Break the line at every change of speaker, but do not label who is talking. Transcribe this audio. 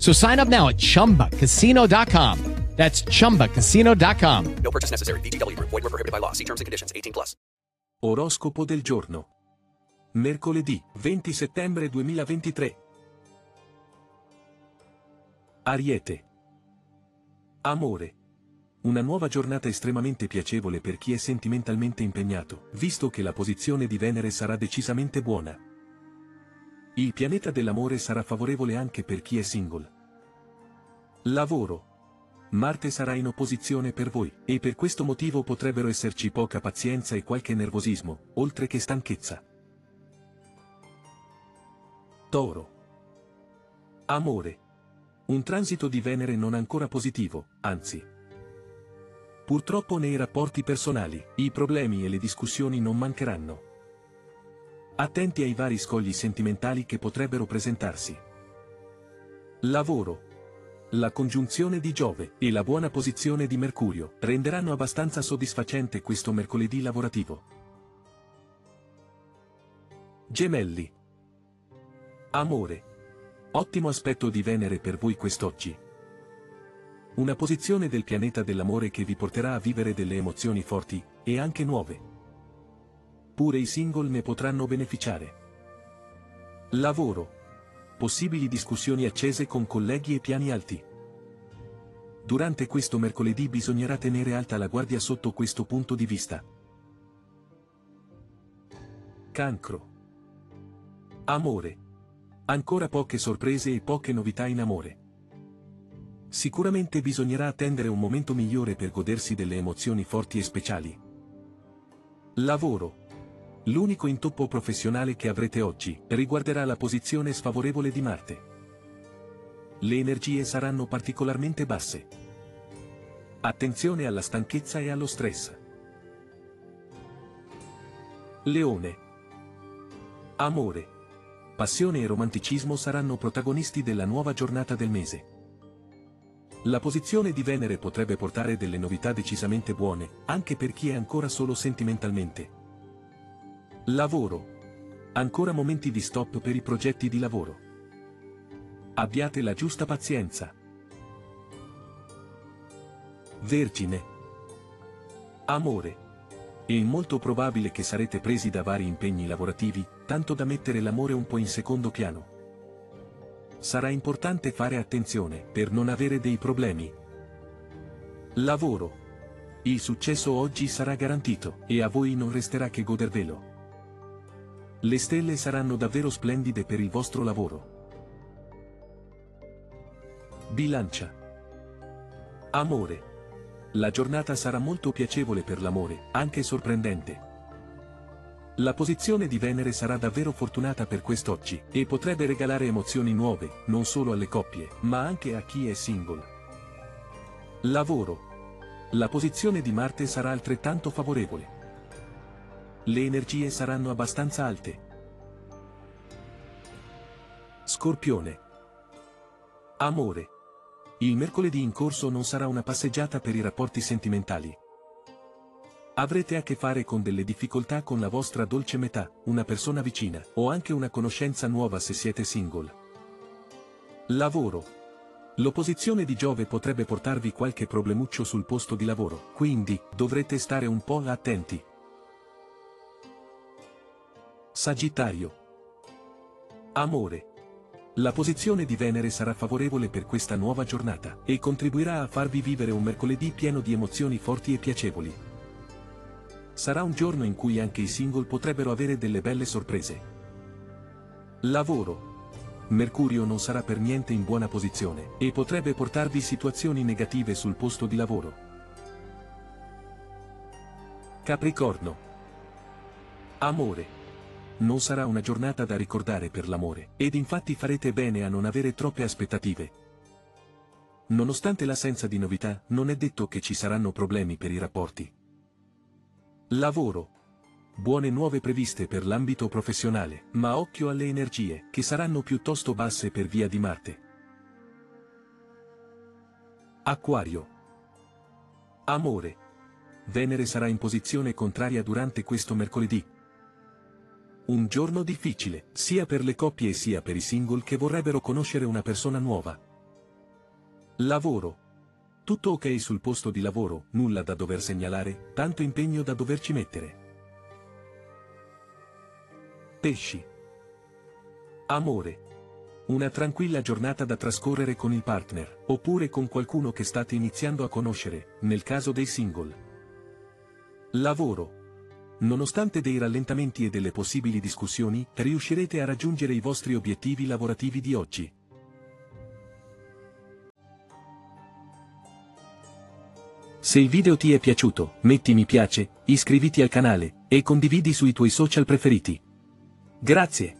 So sign up now at chumbacasino.com. That's chumbacasino.com.
No purchase necessary. BGW. Void were prohibited by law. See terms and conditions 18 plus.
Oroscopo del giorno. Mercoledì 20 settembre 2023. Ariete. Amore. Una nuova giornata estremamente piacevole per chi è sentimentalmente impegnato, visto che la posizione di Venere sarà decisamente buona. Il pianeta dell'amore sarà favorevole anche per chi è single. Lavoro. Marte sarà in opposizione per voi, e per questo motivo potrebbero esserci poca pazienza e qualche nervosismo, oltre che stanchezza. Toro. Amore. Un transito di Venere non ancora positivo, anzi. Purtroppo nei rapporti personali, i problemi e le discussioni non mancheranno. Attenti ai vari scogli sentimentali che potrebbero presentarsi. Lavoro. La congiunzione di Giove e la buona posizione di Mercurio renderanno abbastanza soddisfacente questo mercoledì lavorativo. Gemelli. Amore. Ottimo aspetto di Venere per voi quest'oggi. Una posizione del pianeta dell'amore che vi porterà a vivere delle emozioni forti, e anche nuove. Pure i single ne potranno beneficiare. Lavoro. Possibili discussioni accese con colleghi e piani alti. Durante questo mercoledì bisognerà tenere alta la guardia sotto questo punto di vista. Cancro. Amore. Ancora poche sorprese e poche novità in amore. Sicuramente bisognerà attendere un momento migliore per godersi delle emozioni forti e speciali. Lavoro. L'unico intoppo professionale che avrete oggi riguarderà la posizione sfavorevole di Marte. Le energie saranno particolarmente basse. Attenzione alla stanchezza e allo stress. Leone. Amore. Passione e romanticismo saranno protagonisti della nuova giornata del mese. La posizione di Venere potrebbe portare delle novità decisamente buone, anche per chi è ancora solo sentimentalmente. Lavoro. Ancora momenti di stop per i progetti di lavoro. Abbiate la giusta pazienza. Vergine. Amore. È molto probabile che sarete presi da vari impegni lavorativi, tanto da mettere l'amore un po' in secondo piano. Sarà importante fare attenzione per non avere dei problemi. Lavoro. Il successo oggi sarà garantito e a voi non resterà che godervelo. Le stelle saranno davvero splendide per il vostro lavoro. Bilancia. Amore. La giornata sarà molto piacevole per l'amore, anche sorprendente. La posizione di Venere sarà davvero fortunata per quest'oggi, e potrebbe regalare emozioni nuove, non solo alle coppie, ma anche a chi è single. Lavoro. La posizione di Marte sarà altrettanto favorevole. Le energie saranno abbastanza alte. Scorpione. Amore. Il mercoledì in corso non sarà una passeggiata per i rapporti sentimentali. Avrete a che fare con delle difficoltà con la vostra dolce metà, una persona vicina, o anche una conoscenza nuova se siete single. Lavoro. L'opposizione di Giove potrebbe portarvi qualche problemuccio sul posto di lavoro, quindi dovrete stare un po' attenti. Sagittario. Amore. La posizione di Venere sarà favorevole per questa nuova giornata e contribuirà a farvi vivere un mercoledì pieno di emozioni forti e piacevoli. Sarà un giorno in cui anche i single potrebbero avere delle belle sorprese. Lavoro. Mercurio non sarà per niente in buona posizione e potrebbe portarvi situazioni negative sul posto di lavoro. Capricorno. Amore. Non sarà una giornata da ricordare per l'amore, ed infatti farete bene a non avere troppe aspettative. Nonostante l'assenza di novità, non è detto che ci saranno problemi per i rapporti. Lavoro. Buone nuove previste per l'ambito professionale, ma occhio alle energie, che saranno piuttosto basse per via di Marte. Acquario. Amore. Venere sarà in posizione contraria durante questo mercoledì. Un giorno difficile, sia per le coppie sia per i single che vorrebbero conoscere una persona nuova. Lavoro. Tutto ok sul posto di lavoro, nulla da dover segnalare, tanto impegno da doverci mettere. Pesci. Amore. Una tranquilla giornata da trascorrere con il partner, oppure con qualcuno che state iniziando a conoscere, nel caso dei single. Lavoro. Nonostante dei rallentamenti e delle possibili discussioni, riuscirete a raggiungere i vostri obiettivi lavorativi di oggi. Se il video ti è piaciuto, metti mi piace, iscriviti al canale, e condividi sui tuoi social preferiti. Grazie.